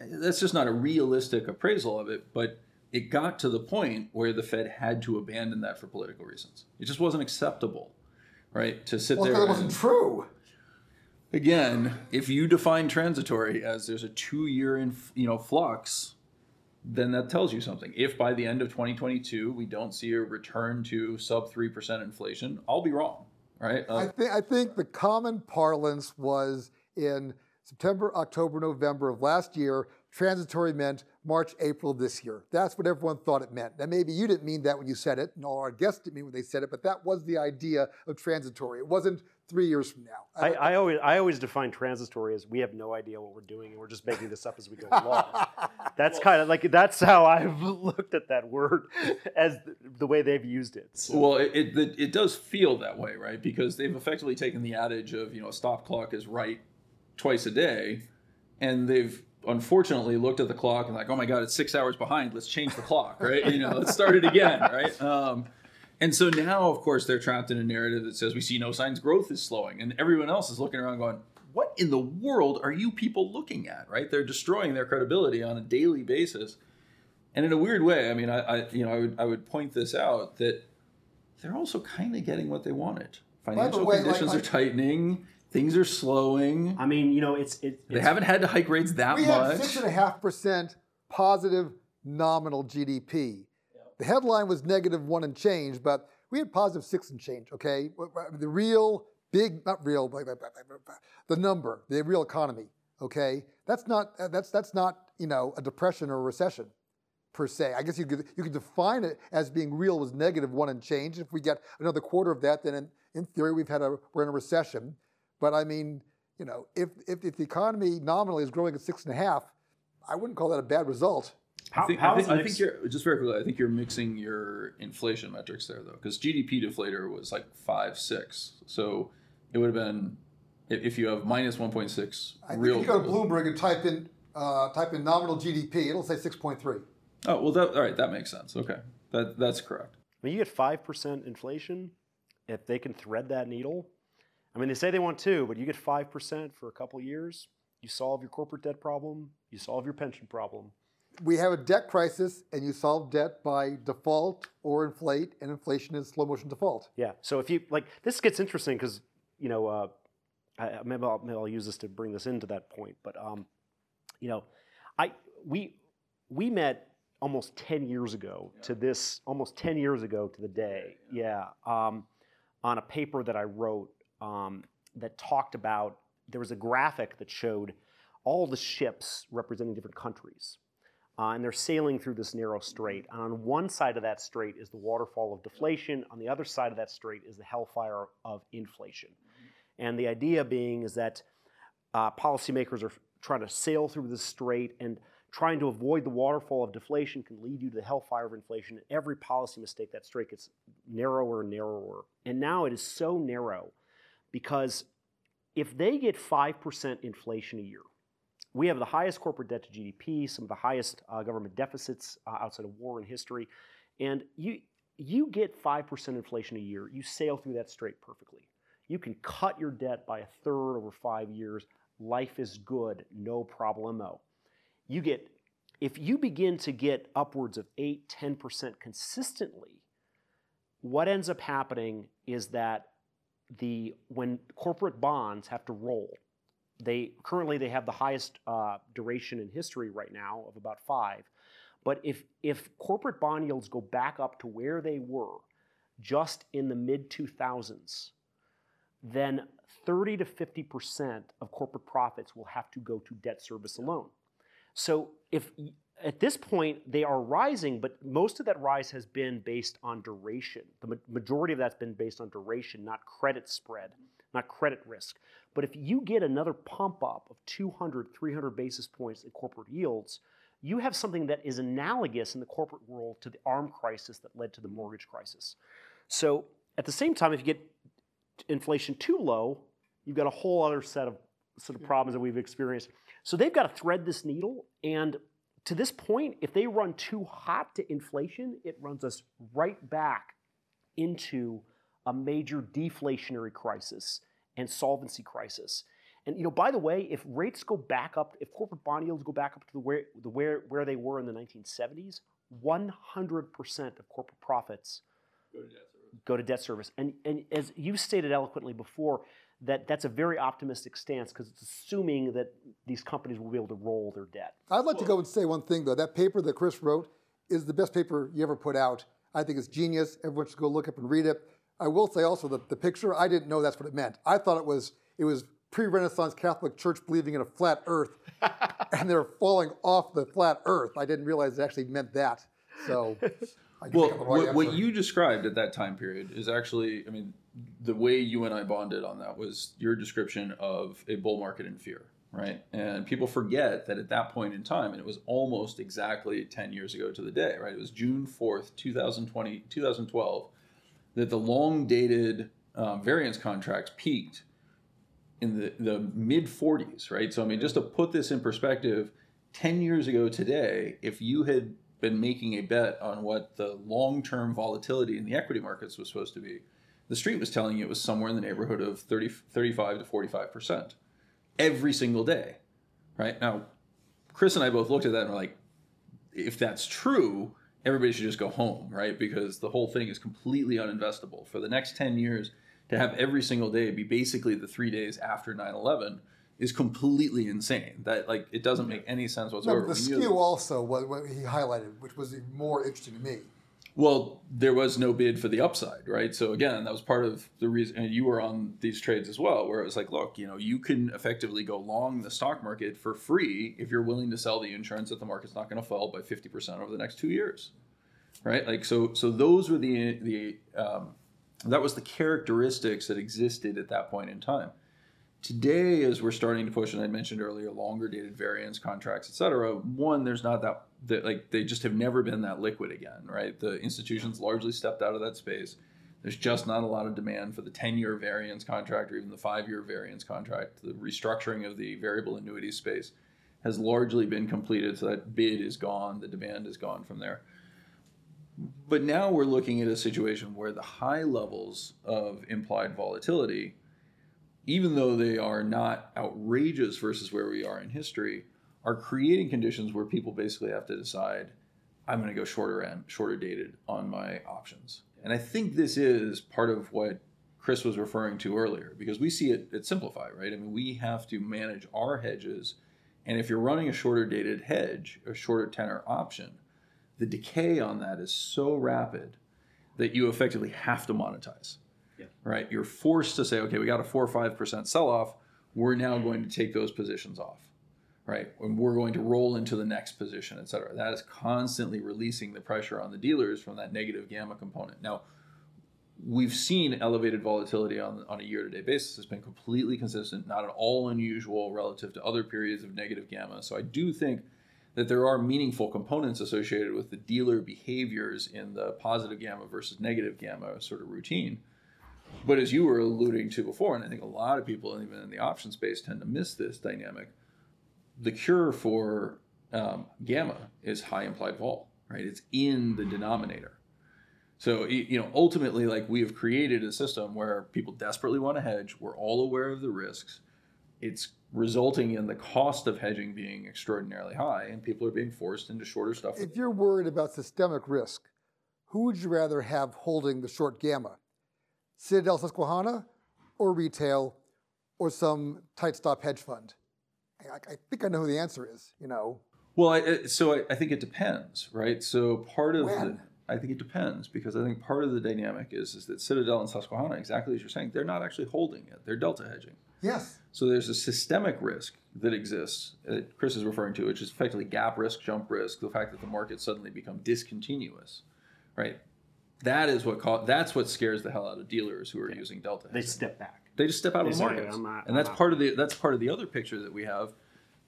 That's just not a realistic appraisal of it but it got to the point where the fed had to abandon that for political reasons it just wasn't acceptable right to sit well, there it wasn't true again, if you define transitory as there's a two-year in, you know flux, then that tells you something. If by the end of 2022 we don't see a return to sub three percent inflation, I'll be wrong, right? Uh, I think I think the common parlance was in September, October, November of last year. Transitory meant March, April this year. That's what everyone thought it meant. Now, maybe you didn't mean that when you said it, and all our guests didn't mean when they said it, but that was the idea of transitory. It wasn't three years from now. I, I, always I always define transitory as we have no idea what we're doing and we're just making this up as we go along. that's kind of like that's how I've looked at that word as the, the way they've used it. So. Well, it, it it does feel that way, right? Because they've effectively taken the adage of you know a stop clock is right twice a day, and they've unfortunately looked at the clock and like, oh my god, it's six hours behind. Let's change the clock, right? You know, let's start it again, right? Um, and so now, of course, they're trapped in a narrative that says we see no signs growth is slowing, and everyone else is looking around going, "What in the world are you people looking at?" Right? They're destroying their credibility on a daily basis, and in a weird way, I mean, I, I you know, I would I would point this out that they're also kind of getting what they wanted. Financial way, conditions like, are tightening. Things are slowing. I mean, you know, it's, it, it's they haven't had to hike rates that we much. We had six and a half percent positive nominal GDP the headline was negative one and change, but we had positive six and change, okay? The real, big, not real, the number, the real economy, okay? That's not, uh, that's, that's not, you know, a depression or a recession per se. I guess you could, you could define it as being real was negative one and change. If we get another quarter of that, then in, in theory we've had a, we're in a recession. But I mean, you know, if, if, if the economy nominally is growing at six and a half, I wouldn't call that a bad result. How, I think, I think, I think you're just very quickly. I think you're mixing your inflation metrics there, though, because GDP deflator was like five six, so it would have been if you have minus one point six. I real think you go to Bloomberg and type in uh, type in nominal GDP, it'll say six point three. Oh well, that all right. That makes sense. Okay, that that's correct. I mean, you get five percent inflation if they can thread that needle. I mean, they say they want two, but you get five percent for a couple years. You solve your corporate debt problem. You solve your pension problem we have a debt crisis, and you solve debt by default or inflate, and inflation is slow motion default. Yeah. So if you like, this gets interesting because you know, uh, I, maybe, I'll, maybe I'll use this to bring this into that point. But um, you know, I we we met almost ten years ago yeah. to this, almost ten years ago to the day. Yeah. yeah um, on a paper that I wrote um, that talked about there was a graphic that showed all the ships representing different countries. Uh, and they're sailing through this narrow strait. And on one side of that strait is the waterfall of deflation. On the other side of that strait is the hellfire of inflation. And the idea being is that uh, policymakers are trying to sail through this strait and trying to avoid the waterfall of deflation can lead you to the hellfire of inflation. And every policy mistake, that strait gets narrower and narrower. And now it is so narrow because if they get 5% inflation a year, we have the highest corporate debt to GDP, some of the highest uh, government deficits uh, outside of war in history, and you you get five percent inflation a year. You sail through that straight perfectly. You can cut your debt by a third over five years. Life is good, no problemo. You get if you begin to get upwards of 8, 10% consistently, what ends up happening is that the when corporate bonds have to roll, they currently they have the highest uh, duration in history right now of about five. But if if corporate bond yields go back up to where they were just in the mid 2000s, then 30 to 50 percent of corporate profits will have to go to debt service alone. So if at this point they are rising, but most of that rise has been based on duration. The majority of that's been based on duration, not credit spread not credit risk. But if you get another pump up of 200, 300 basis points in corporate yields, you have something that is analogous in the corporate world to the ARM crisis that led to the mortgage crisis. So at the same time, if you get inflation too low, you've got a whole other set of sort of problems that we've experienced. So they've got to thread this needle. And to this point, if they run too hot to inflation, it runs us right back into a major deflationary crisis and solvency crisis. And you know, by the way, if rates go back up, if corporate bond yields go back up to the where, the where, where they were in the 1970s, 100% of corporate profits go to debt service. Go to debt service. And, and as you stated eloquently before, that that's a very optimistic stance because it's assuming that these companies will be able to roll their debt. I'd like to go and say one thing though. That paper that Chris wrote is the best paper you ever put out. I think it's genius. Everyone should go look up and read it. I will say also that the picture, I didn't know that's what it meant. I thought it was it was pre-Renaissance Catholic Church believing in a flat Earth, and they're falling off the flat Earth. I didn't realize it actually meant that. So, well, what, what you described at that time period is actually, I mean, the way you and I bonded on that was your description of a bull market in fear, right? And people forget that at that point in time, and it was almost exactly 10 years ago to the day, right? It was June 4th, 2020, 2012 that the long dated um, variance contracts peaked in the, the mid 40s, right? So, I mean, just to put this in perspective, 10 years ago today, if you had been making a bet on what the long term volatility in the equity markets was supposed to be, the street was telling you it was somewhere in the neighborhood of 30, 35 to 45% every single day, right? Now, Chris and I both looked at that and were like, if that's true, everybody should just go home, right? Because the whole thing is completely uninvestable. For the next 10 years, to have every single day be basically the three days after 9 11 is completely insane. That like it doesn't make any sense whatsoever. No, the skew also what, what he highlighted, which was more interesting to me. Well, there was no bid for the upside, right? So again, that was part of the reason, and you were on these trades as well, where it was like, look, you know, you can effectively go long the stock market for free if you're willing to sell the insurance that the market's not going to fall by 50% over the next two years, right? Like, so, so those were the the um, that was the characteristics that existed at that point in time. Today, as we're starting to push, and I mentioned earlier, longer dated variance contracts, et cetera, one, there's not that, that, like, they just have never been that liquid again, right? The institutions largely stepped out of that space. There's just not a lot of demand for the 10 year variance contract or even the five year variance contract. The restructuring of the variable annuity space has largely been completed, so that bid is gone, the demand is gone from there. But now we're looking at a situation where the high levels of implied volatility even though they are not outrageous versus where we are in history, are creating conditions where people basically have to decide, I'm going to go shorter and shorter dated on my options. And I think this is part of what Chris was referring to earlier, because we see it at Simplify, right? I mean, we have to manage our hedges. And if you're running a shorter dated hedge, a shorter tenor option, the decay on that is so rapid that you effectively have to monetize. Right? You're forced to say, okay, we got a four or five percent sell off. We're now going to take those positions off. Right? And we're going to roll into the next position, et cetera. That is constantly releasing the pressure on the dealers from that negative gamma component. Now, we've seen elevated volatility on, on a year to day basis. It's been completely consistent, not at all unusual relative to other periods of negative gamma. So I do think that there are meaningful components associated with the dealer behaviors in the positive gamma versus negative gamma sort of routine. But as you were alluding to before, and I think a lot of people, even in the option space, tend to miss this dynamic. The cure for um, gamma is high implied vol, right? It's in the denominator. So you know, ultimately, like we have created a system where people desperately want to hedge. We're all aware of the risks. It's resulting in the cost of hedging being extraordinarily high, and people are being forced into shorter stuff. If you're worried about systemic risk, who would you rather have holding the short gamma? Citadel Susquehanna or retail or some tight stop hedge fund? I, I think I know who the answer is, you know. Well, I, so I, I, think it depends, right? So part of when? the, I think it depends because I think part of the dynamic is is that Citadel and Susquehanna, exactly as you're saying, they're not actually holding it; they're delta hedging. Yes. So there's a systemic risk that exists that Chris is referring to, which is effectively gap risk, jump risk, the fact that the market suddenly become discontinuous, right? That is what that's what scares the hell out of dealers who are Yeah. using delta. They step back. They just step out They of the market, and that's I'm not." part of the that's part of the other picture that we have,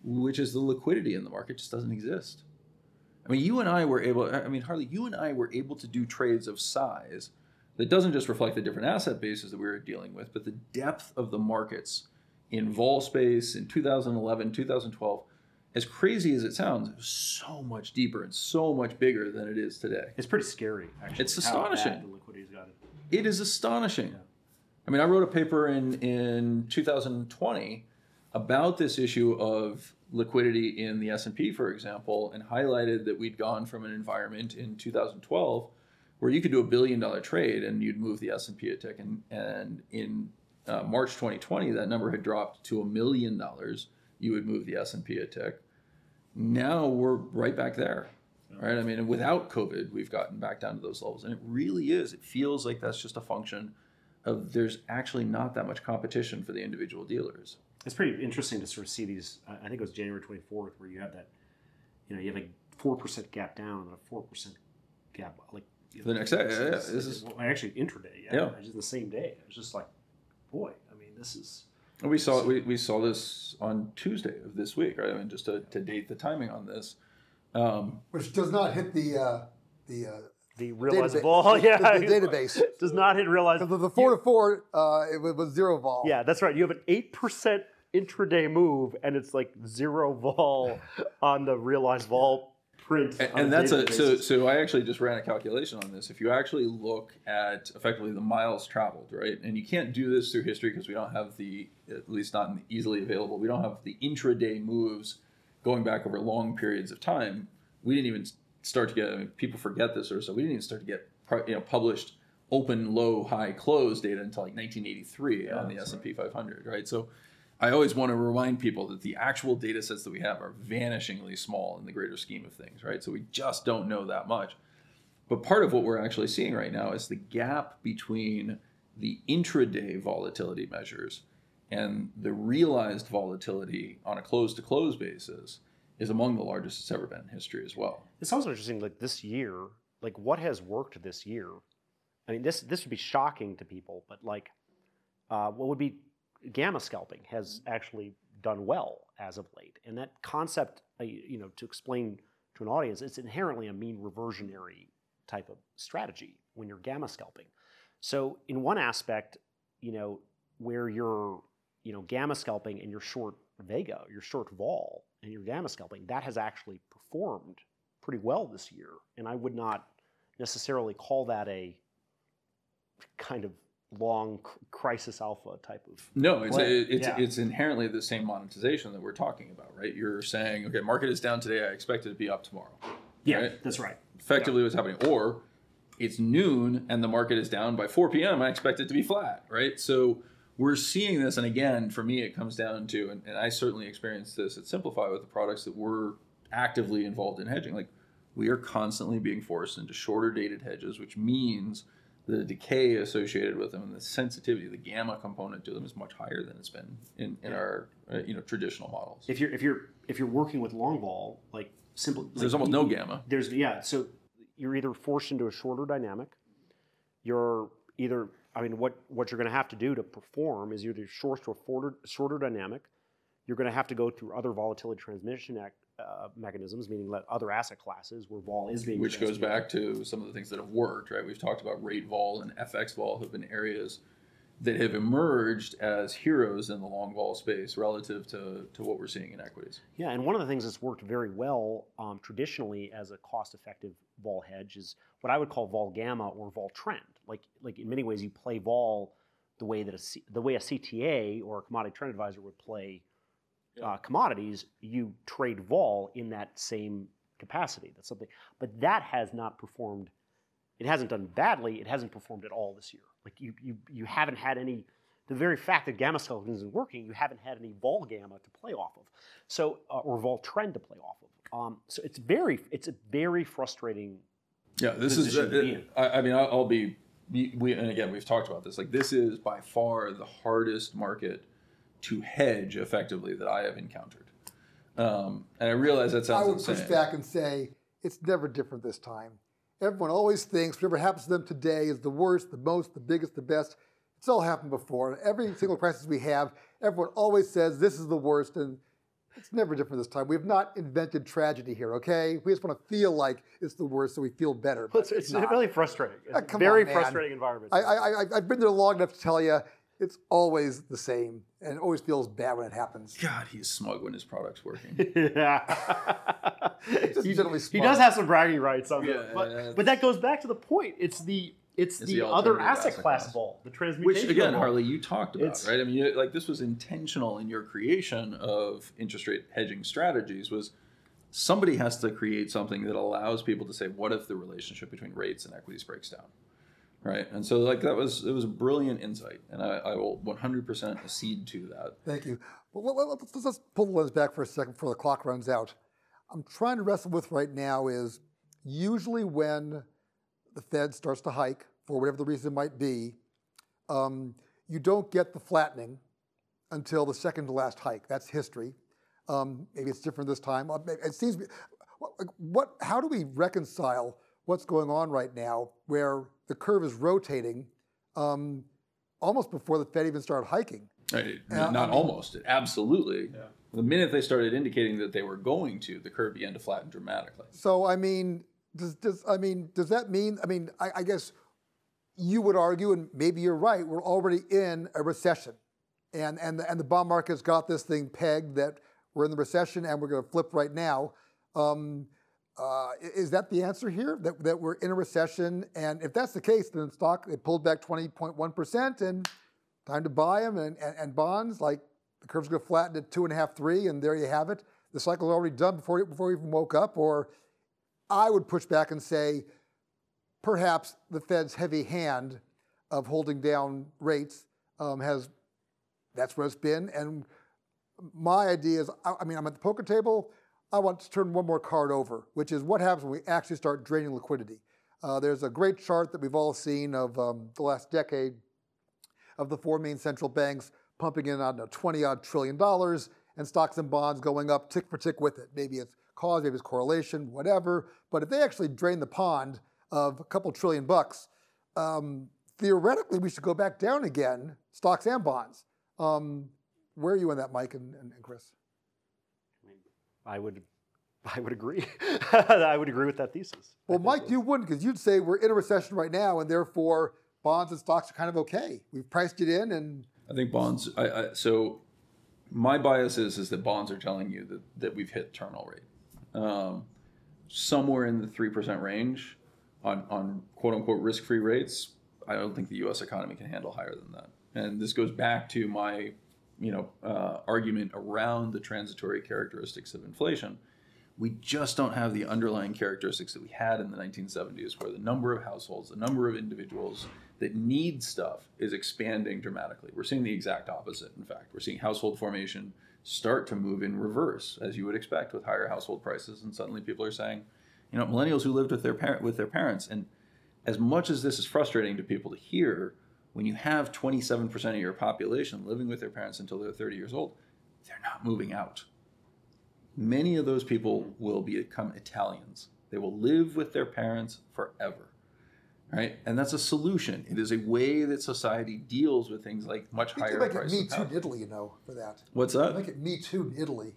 which is the liquidity in the market just doesn't exist. I mean, you and I were able. I mean, Harley, you and I were able to do trades of size that doesn't just reflect the different asset bases that we were dealing with, but the depth of the markets in vol space in 2011, 2012. As crazy as it sounds, it was so much deeper and so much bigger than it is today. It's pretty scary, actually. It's astonishing. The liquidity's got it. It is astonishing. Yeah. I mean, I wrote a paper in in 2020 about this issue of liquidity in the S&P, for example, and highlighted that we'd gone from an environment in 2012 where you could do a billion dollar trade and you'd move the S&P a tick, and, and in uh, March 2020 that number had dropped to a million dollars. You would move the S&P a tick. Now we're right back there. Right. I mean, without COVID, we've gotten back down to those levels. And it really is. It feels like that's just a function of there's actually not that much competition for the individual dealers. It's pretty interesting to sort of see these. I think it was January 24th where you have that, you know, you have a four percent gap down and a four percent gap like The next day, yeah, yeah, this is- actually intraday. Yeah, Yeah. just the same day. It was just like, boy, I mean, this is we saw we, we saw this on Tuesday of this week, right? I mean, just to, to date the timing on this. Um, Which does not hit the uh, the, uh, The database. realizable, yeah, the, the database. does not hit realize. The, the four to four, uh, it was, was zero vol. Yeah, that's right. You have an eight percent intraday move, and it's like zero vol on the realized vol print. and, and that's a so so I actually just ran a calculation on this. If you actually look at effectively the miles traveled, right, and you can't do this through history because we don't have the at least not easily available. We don't have the intraday moves going back over long periods of time. We didn't even start to get. I mean, people forget this or so. We didn't even start to get you know published open, low, high, close data until like 1983 on the S and P 500, right? So. I always want to remind people that the actual data sets that we have are vanishingly small in the greater scheme of things, right? So we just don't know that much. But part of what we're actually seeing right now is the gap between the intraday volatility measures and the realized volatility on a close to close basis is among the largest it's ever been in history as well. It's also interesting, like this year, like what has worked this year. I mean, this this would be shocking to people, but like, uh, what would be gamma scalping has actually done well as of late, and that concept, uh, you know, to explain to an audience, it's inherently a mean reversionary type of strategy when you're gamma scalping. So, in one aspect, you know, where you're, you know, gamma scalping and you're short Vega, you're short vol, and you're gamma scalping, that has actually performed pretty well this year. And I would not necessarily call that a kind of long crisis alpha type of. No, it's Play. it's Yeah. it's inherently the same monetization that we're talking about, right? You're saying, okay, market is down today. I expect it to be up tomorrow. Yeah, Right. that's right. Effectively, what's happening, or it's noon and the market is down by 4 p.m. I expect it to be flat, right? So we're seeing this, and again, for me, it comes down to, and, and I certainly experienced this at Simplify with the products that we're actively involved in hedging. Like we are constantly being forced into shorter dated hedges, which means the decay associated with them and the sensitivity, the gamma component to them is much higher than it's been in, in our uh, you know traditional models. If you're if you're if you're working with long vol, like simple, There's like, almost no gamma. There's yeah. So You're either forced into a shorter dynamic. You're either, I mean, what what you're going to have to do to perform is you're either short to a shorter, shorter dynamic. You're going to have to go through other volatility transmission act, uh, mechanisms, meaning let other asset classes where vol is being which goes back to some of the things that have worked, right? We've talked about rate vol and FX vol have been areas that have emerged as heroes in the long vol space relative to, to what we're seeing in equities. Yeah, and one of the things that's worked very well um, traditionally as a cost-effective vol hedge is what I would call vol gamma or vol trend. Like, like in many ways, you play vol the way that a C, the way a CTA or a commodity trend advisor would play uh, commodities. You trade vol in that same capacity. That's something, but that has not performed. It hasn't done badly. It hasn't performed at all this year. Like you, you, you haven't had any. The very fact that gamma scalping isn't working, you haven't had any vol gamma to play off of, so uh, or vol trend to play off of. Um, so it's very, it's a very frustrating. Yeah, this is. To. I, I mean, I'll, I'll be. We and again, we've talked about this. Like, this is by far the hardest market to hedge effectively that I have encountered. Um, and I realize that sounds. I would insane. push back and say it's never different this time. Everyone always thinks whatever happens to them today is the worst, the most, the biggest, the best. It's all happened before. Every single crisis we have, everyone always says this is the worst, and it's never different this time. We have not invented tragedy here, okay? We just want to feel like it's the worst so we feel better. but It's, it's really frustrating. It's a come very on, man. frustrating environment. I, I, I, I've been there long enough to tell you it's always the same, and it always feels bad when it happens. God, he's smug when his product's working. yeah. Just he, generally he does have some bragging rights on Yeah, that. But, yeah, but that goes back to the point. It's the it's, It's the, the other asset, asset class, class. vol, the transmutation. Which again, vol. Harley, you talked about, It's- right? I mean, you, like this was intentional in your creation of interest rate hedging strategies. Was somebody has to create something that allows people to say, "What if the relationship between rates and equities breaks down?" Right? And so, like that was it was a brilliant insight, and I, I will 100% accede to that. Thank you. Well, let- let- let's, pull the lens back for a second before the clock runs out. I'm trying to wrestle with right now is usually when the Fed starts to hike, for whatever the reason might be, um, you don't get the flattening until the second to last hike. That's history. Um, maybe it's different this time. Uh, It seems. What? How do we reconcile what's going on right now, where the curve is rotating, um, almost before the Fed even started hiking? Right? Yeah, Not I mean- almost, it absolutely. The minute they started indicating that they were going to, the curve began to flatten dramatically. So I mean, does, does I mean does that mean? I mean, I, I guess you would argue, and maybe you're right. We're already in a recession, and and the, and the bond market's got this thing pegged that we're in the recession and we're going to flip right now. Um, uh, is that the answer here? That, that we're in a recession, and if that's the case, then stock it pulled back 20.1 percent, and time to buy them, and, and, and bonds like the curve's to flatten at two and a half, three, and there you have it. The cycle's already done before you before we even woke up, or I would push back and say perhaps the Fed's heavy hand of holding down rates um, has that's where it's been. And my idea is, I, I mean, I'm at the poker table. I want to turn one more card over, which is what happens when we actually start draining liquidity. Uh, there's a great chart that we've all seen of um, the last decade of the four main central banks pumping in, I don't know, 20 odd trillion dollars and stocks and bonds going up tick for tick with it. Maybe it's cause, maybe it's correlation, whatever. But if they actually drain the pond of a couple trillion bucks, um, theoretically we should go back down again, stocks and bonds. Um, where are you on that, Mike and, and, and Chris? I would, I would agree. I would agree with that thesis. Well, Mike, you wouldn't because you'd say we're in a recession right now and therefore bonds and stocks are kind of okay. We've priced it in and I think bonds. I, I, so my bias is is that bonds are telling you that, that we've hit terminal rate, um, somewhere in the three percent range on on quote unquote risk free rates. I don't think the U.S. economy can handle higher than that. And this goes back to my, you know, uh, argument around the transitory characteristics of inflation. We just don't have the underlying characteristics that we had in the 1970s, where the number of households, the number of individuals that need stuff is expanding dramatically. We're seeing the exact opposite. In fact, we're seeing household formation start to move in reverse, as you would expect with higher household prices, and suddenly people are saying, you know, millennials who lived with their parent with their parents, and as much as this is frustrating to people to hear, when you have 27% of your population living with their parents until they're 30 years old, they're not moving out. Many of those people will become Italians. They will live with their parents forever. Right? And that's a solution. It is a way that society deals with things like much You higher prices. Me Too in Italy, you know, for that. What's You that? might get Me Too in Italy.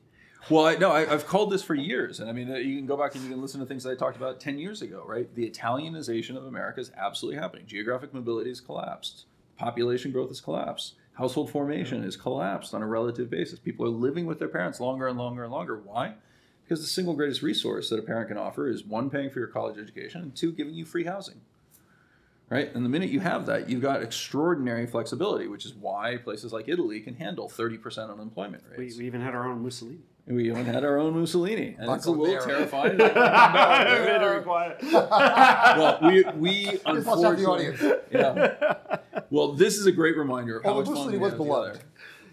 Well, I, no, I, I've called this for years, and I mean, uh, you can go back and you can listen to things that I talked about ten years ago, right? The Italianization of America is absolutely happening. Geographic mobility has collapsed. Population growth has collapsed. Household formation has collapsed on a relative basis. People are living with their parents longer and longer and longer. Why? Because the single greatest resource that a parent can offer is one, paying for your college education, and two, giving you free housing. Right? And the minute you have that, you've got extraordinary flexibility, which is why places like Italy can handle 30% unemployment We, rates. we even had our own Mussolini. We even had our own Mussolini, and it's a little there. terrifying. Very quiet. well, we we Just watch out the unfortunately, audience. yeah. Well, this is a great reminder of how Although much Mussolini we was had beloved.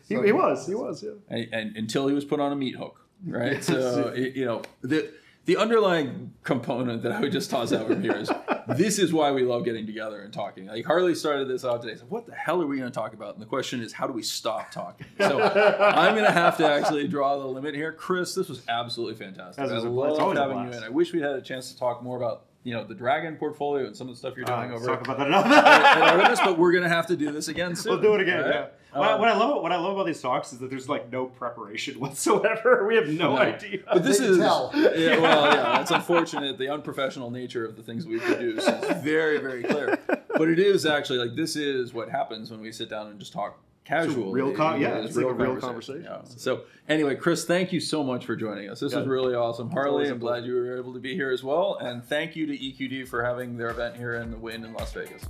together. He, he was. He was. Yeah. And, and until he was put on a meat hook, right? So you know the the underlying component that I would just toss out from here is this is why we love getting together and talking. Like Harley started this out today. Said, "What the hell are we going to talk about?" And the question is, how do we stop talking? So I'm going to have to actually draw the limit here. Chris, this was absolutely fantastic. I was a blast. It's love always a having you in. I wish we had a chance to talk more about you know the Dragon portfolio and some of the stuff you're doing Uh, over talk about that enough. at Artemis, but we're going to have to do this again soon. We'll do it again. right? Yeah. What, I- Um, what I love, what I love about these talks is that there's like no preparation whatsoever. We have no, No. idea. But this They is tell. yeah, well, yeah, it's unfortunate. The unprofessional nature of the things we produce is very, very clear. But it is actually like this is what happens when we sit down and just talk casual, real con- yeah, It's it's like a real conversation. yeah. So anyway, Chris, thank you so much for joining us. This was really awesome. Harley, always a I'm glad you were able to be here as well, and thank you to EQD for having their event here in the Wynn in Las Vegas.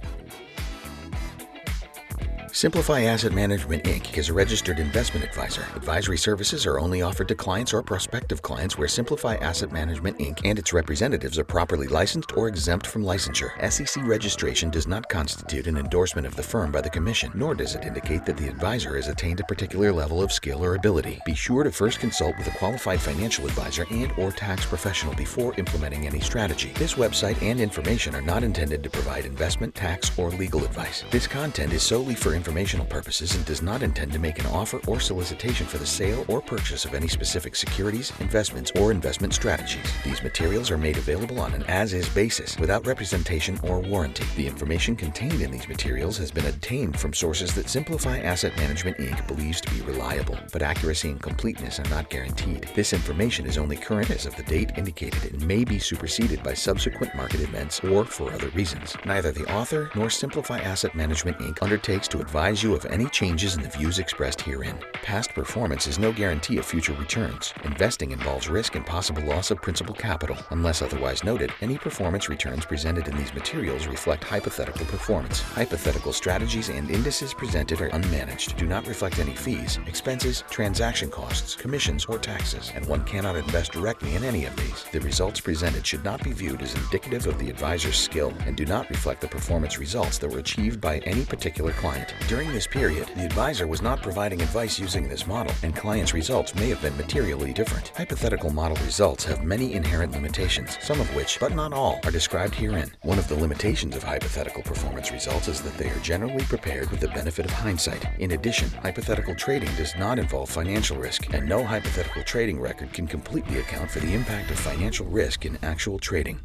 Simplify Asset Management Inc. is a registered investment advisor. Advisory services are only offered to clients or prospective clients where Simplify Asset Management Inc. and its representatives are properly licensed or exempt from licensure. SEC registration does not constitute an endorsement of the firm by the Commission, nor does it indicate that the advisor has attained a particular level of skill or ability. Be sure to first consult with a qualified financial advisor and or tax professional before implementing any strategy. This website and information are not intended to provide investment, tax, or legal advice. This content is solely for informational purposes and does not intend to make an offer or solicitation for the sale or purchase of any specific securities, investments, or investment strategies. These materials are made available on an as-is basis without representation or warranty. The information contained in these materials has been obtained from sources that Simplify Asset Management Inc. believes to be reliable, but accuracy and completeness are not guaranteed. This information is only current as of the date indicated and may be superseded by subsequent market events or for other reasons. Neither the author nor Simplify Asset Management Inc. undertakes to advise you of any changes in the views expressed herein. Past performance is no guarantee of future returns. Investing involves risk and possible loss of principal capital. Unless otherwise noted, any performance returns presented in these materials reflect hypothetical performance. Hypothetical strategies and indices presented are unmanaged, do not reflect any fees, expenses, transaction costs, commissions, or taxes, and one cannot invest directly in any of these. The results presented should not be viewed as indicative of the advisor's skill and do not reflect the performance results that were achieved by any particular client. During this period, the advisor was not providing advice using this model, and clients' results may have been materially different. Hypothetical model results have many inherent limitations, some of which, but not all, are described herein. One of the limitations of hypothetical performance results is that they are generally prepared with the benefit of hindsight. In addition, hypothetical trading does not involve financial risk, and no hypothetical trading record can completely account for the impact of financial risk in actual trading.